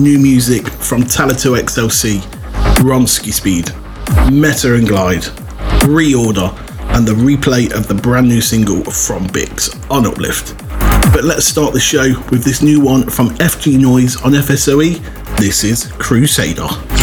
New music from Talla 2XLC, Ronski Speed, Metta and Glyde, Reorder, and the replay of the brand new single from BiXX on Uplift. But let's start the show with this new one from FG Noise on FSOE. This is Crusader.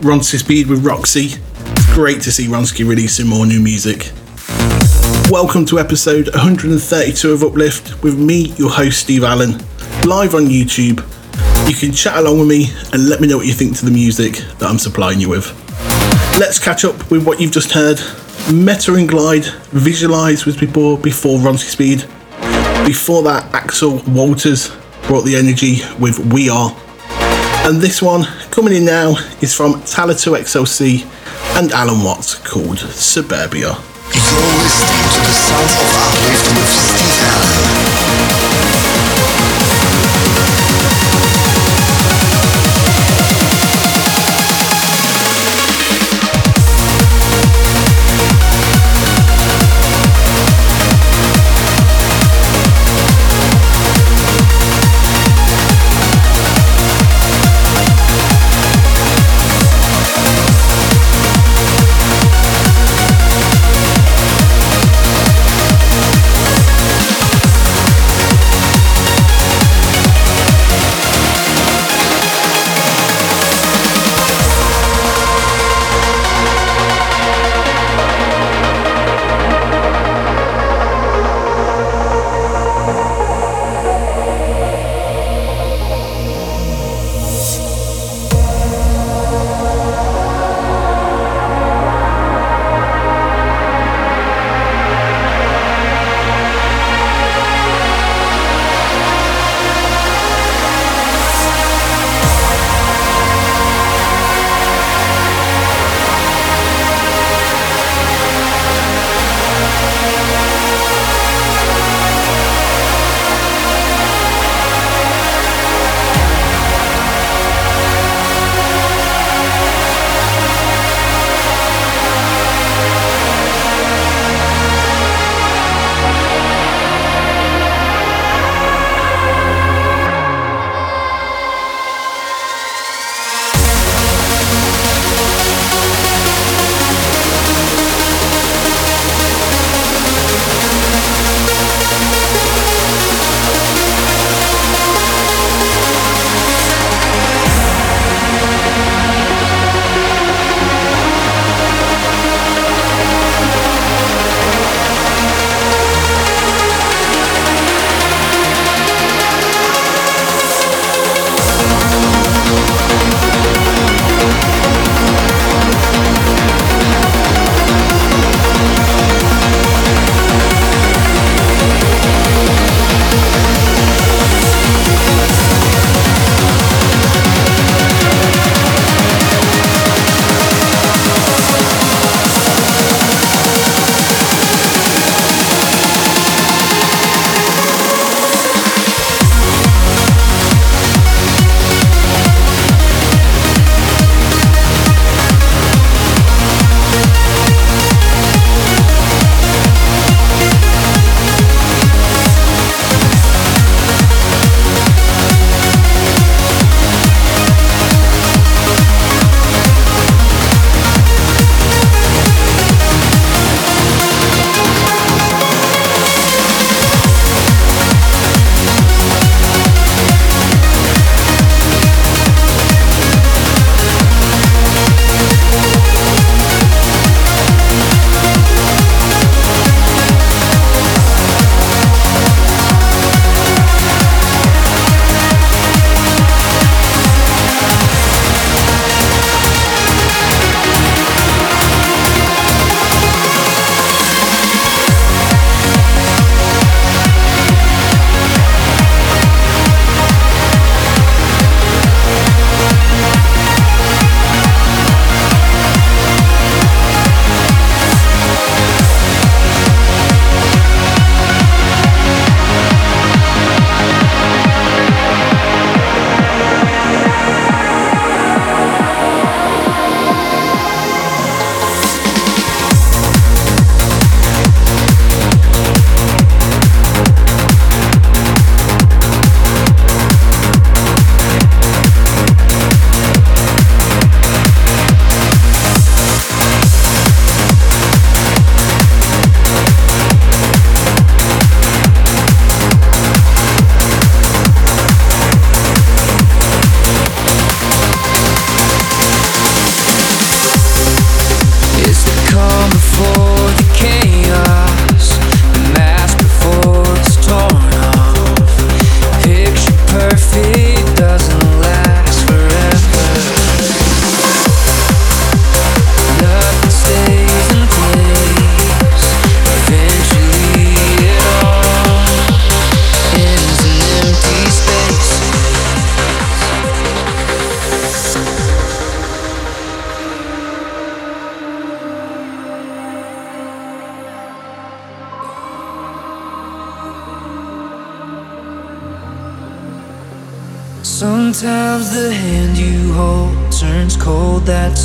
Ronski Speed with Roxy. It's great to see Ronski releasing more new music. Welcome to episode 132 of Uplift with me, your host Steve Allen, live on YouTube. You can chat along with me and let me know what you think to the music that I'm supplying you with. Let's catch up with what you've just heard. Metta and Glyde, Visualize was before before Ronski Speed. Before that, Axel Walters brought the energy with We Are. And this one coming in now is from Talla2XLC and Allen Watts called Suburbia.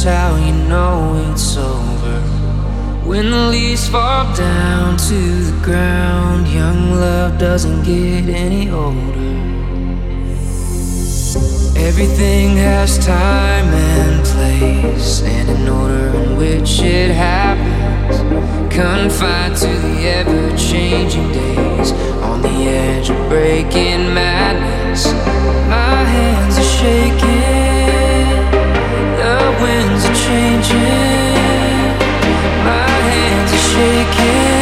How you know it's over. When the leaves fall down to the ground, young love doesn't get any older. Everything has time and place, and an order in which it happens. Confined to the ever changing days, on the edge of breaking madness. My hands are shaking, My hands are shaking,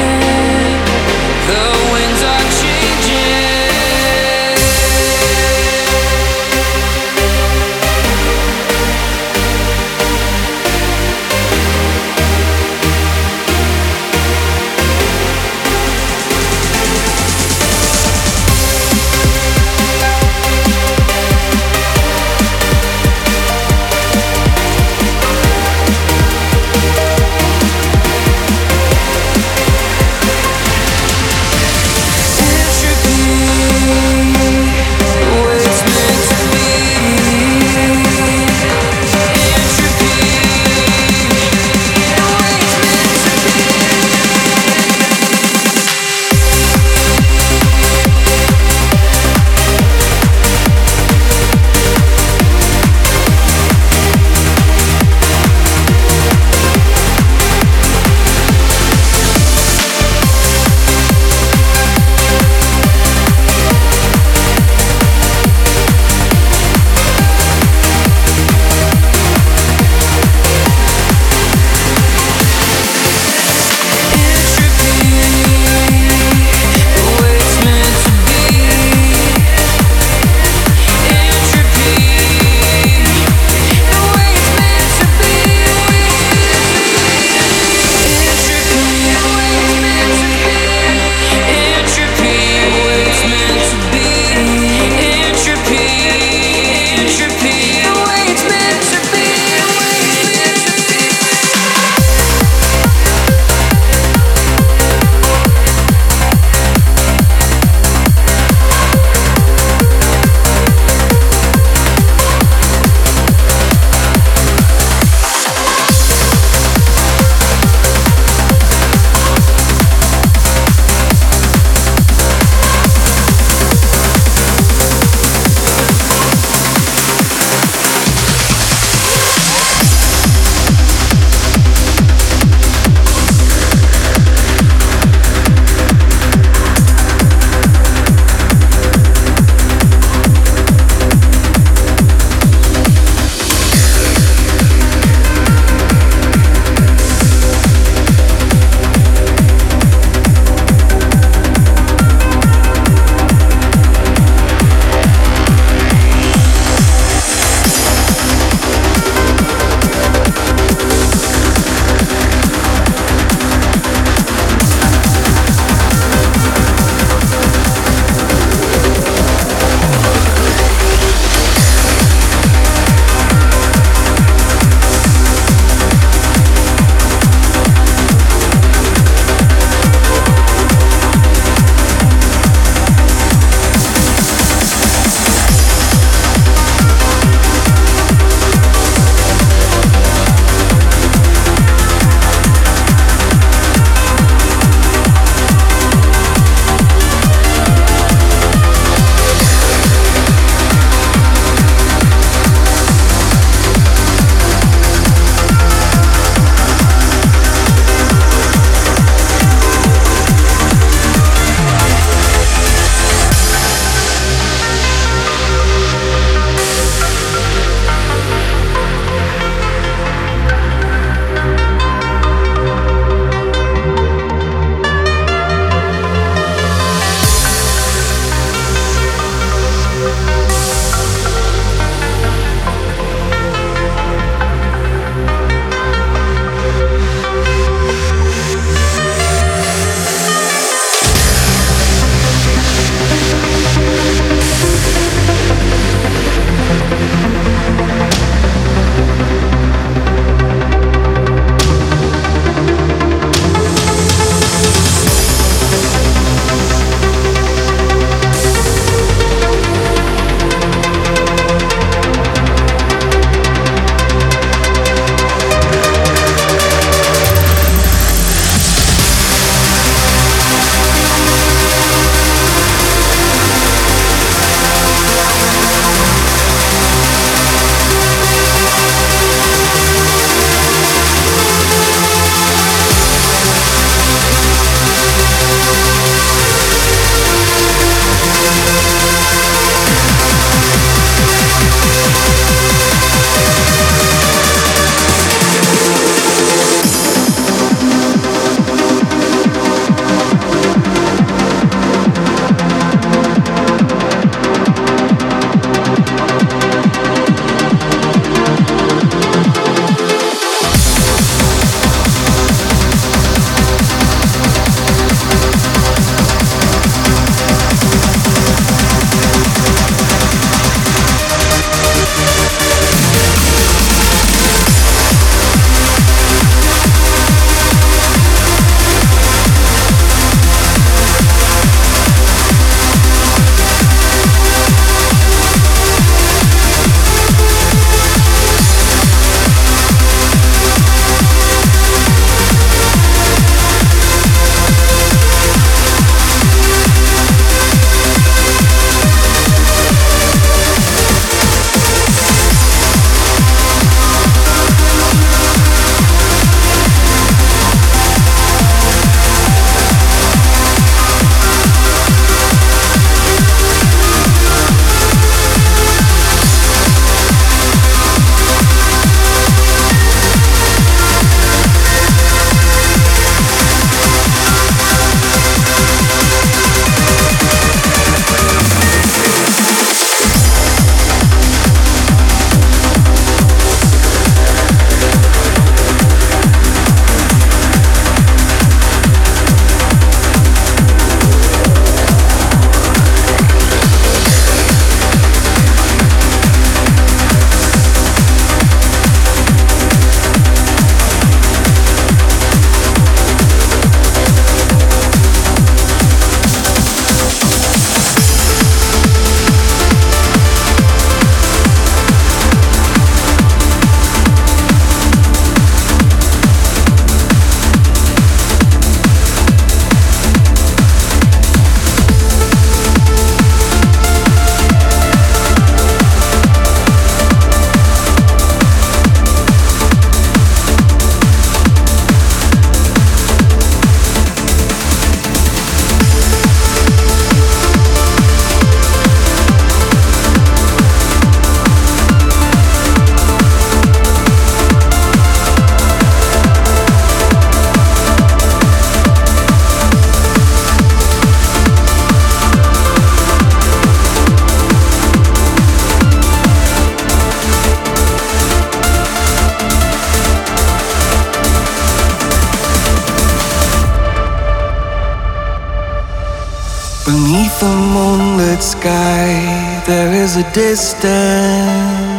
distance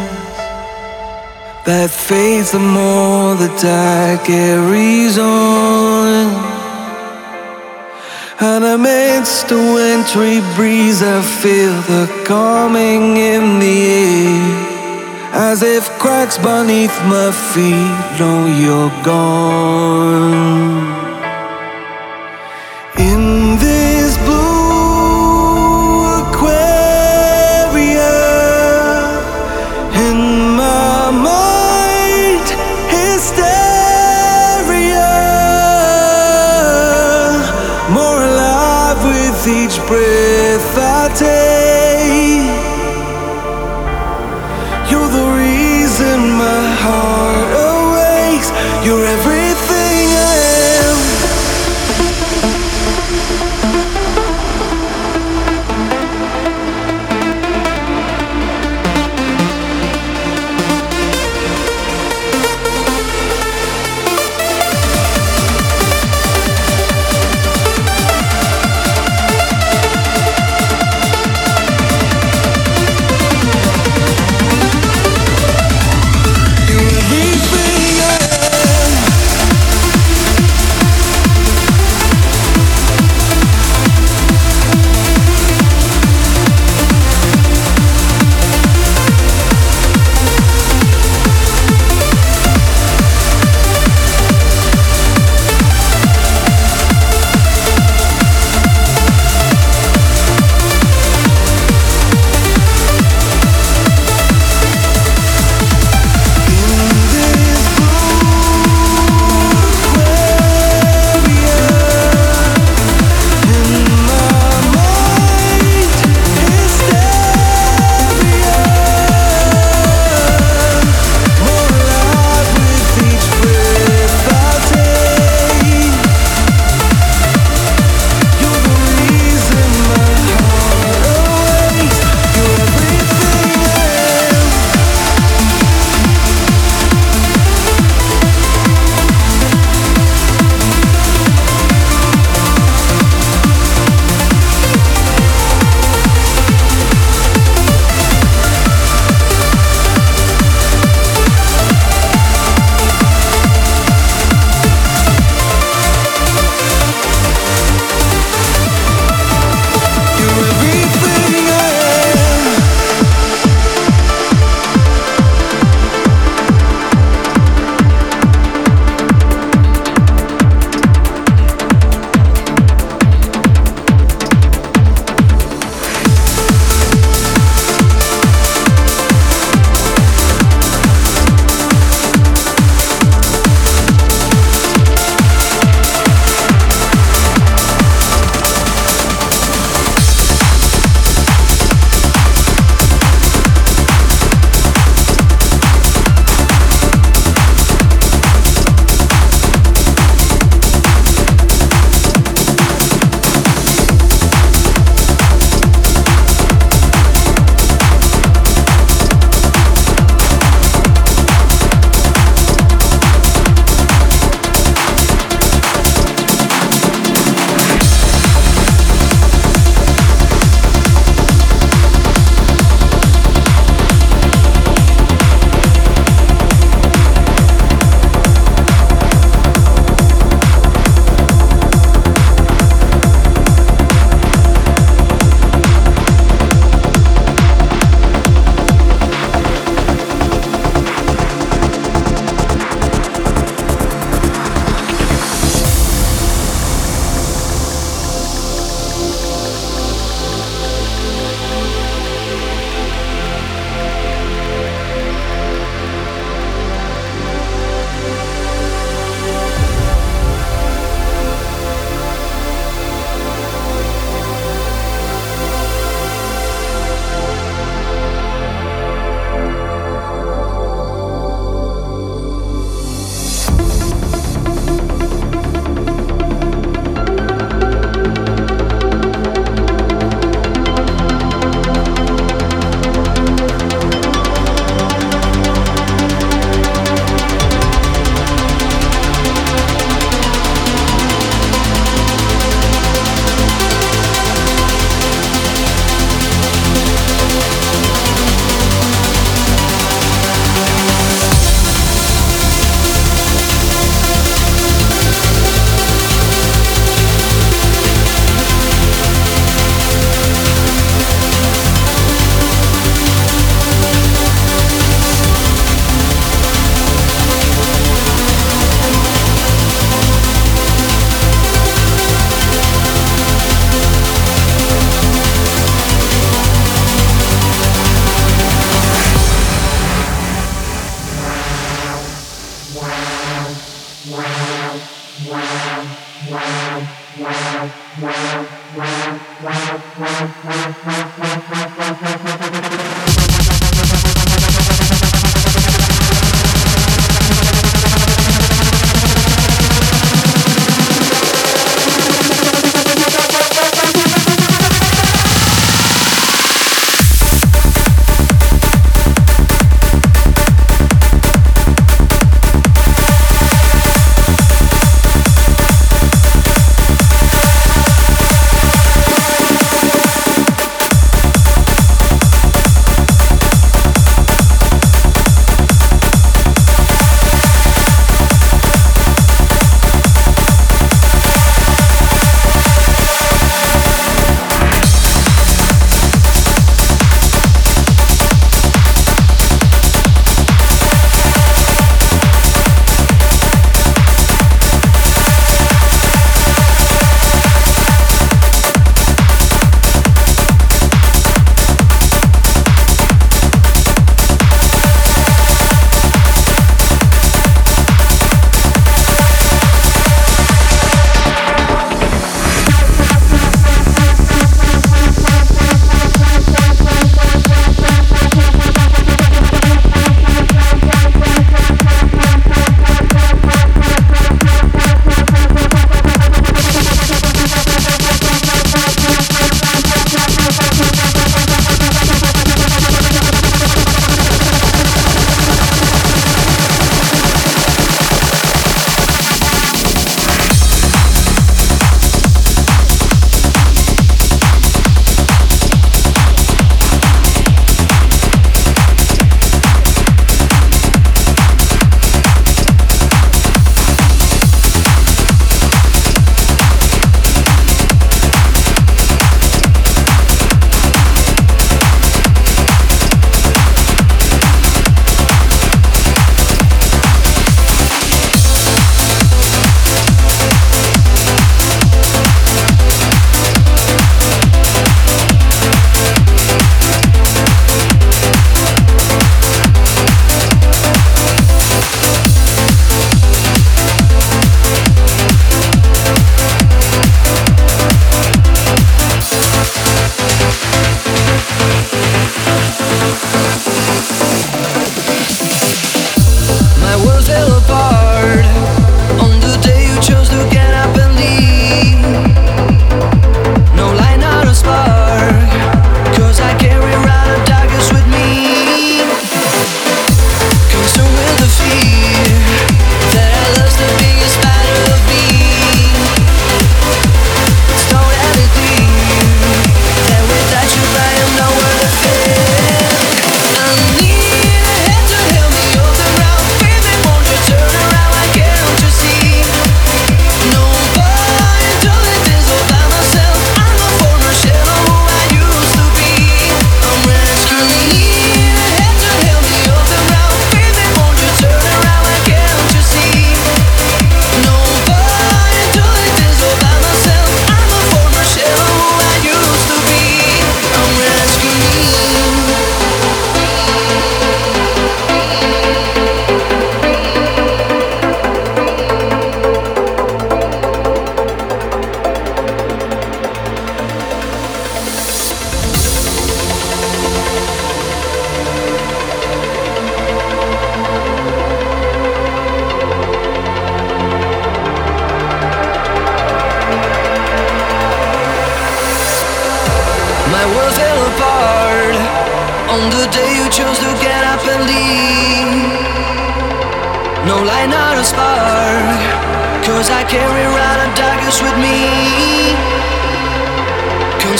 that fades the more the dark carries on. And amidst the wintry breeze, I feel the calming in the air. As if cracks beneath my feet know you're gone.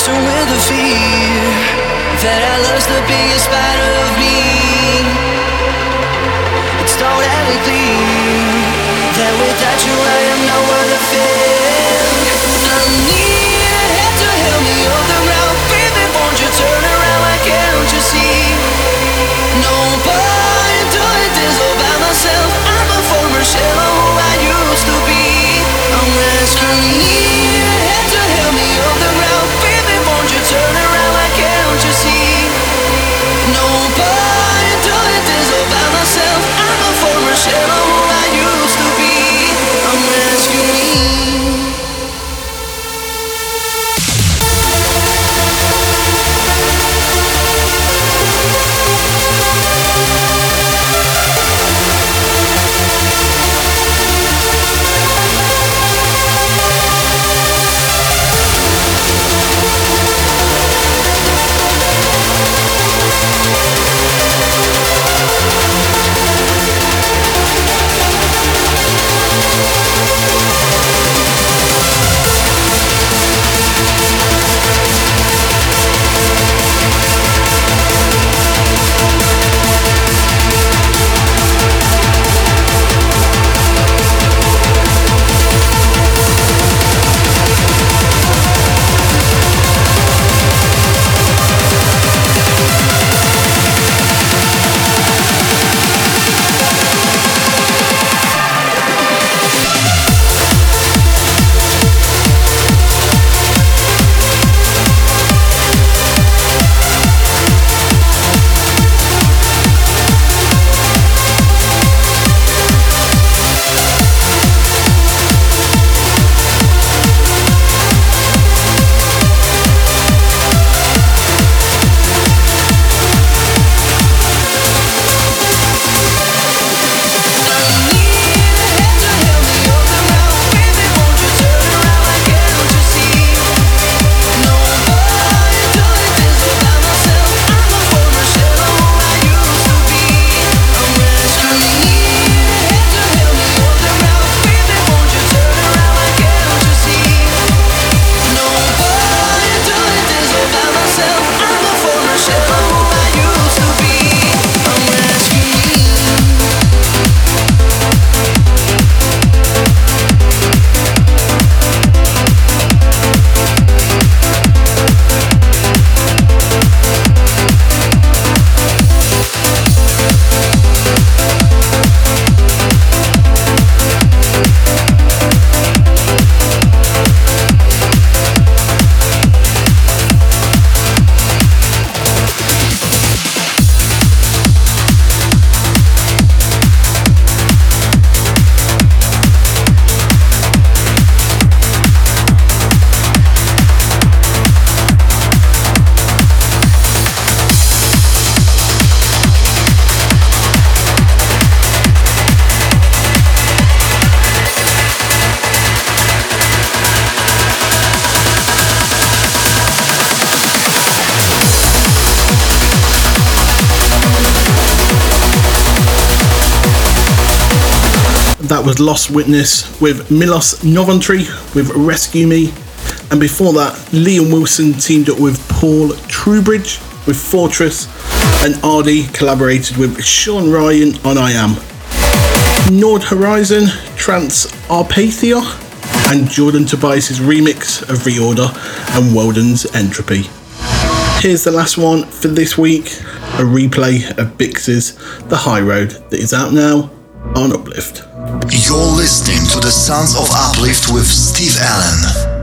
Consumed with the fear that I lost the biggest part of me. It's totally clear That was Lost Witness with Milos Novotny with Rescue Me. And before that, Liam Wilson teamed up with Paul Troubridge with Fortress. And A.R.D.I. collaborated with Sean Ryan on I Am. Nord Horizon, Trans Arpathia. And Jordan Tobias' remix of ReOrder and Weldon's Entropy. Here's the last one for this week a replay of BiXX's The High Road that is out now on Uplift. You're listening to the Sounds of Uplift with Steve Allen.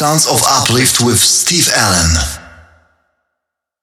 Sounds of Uplift with Steve Allen.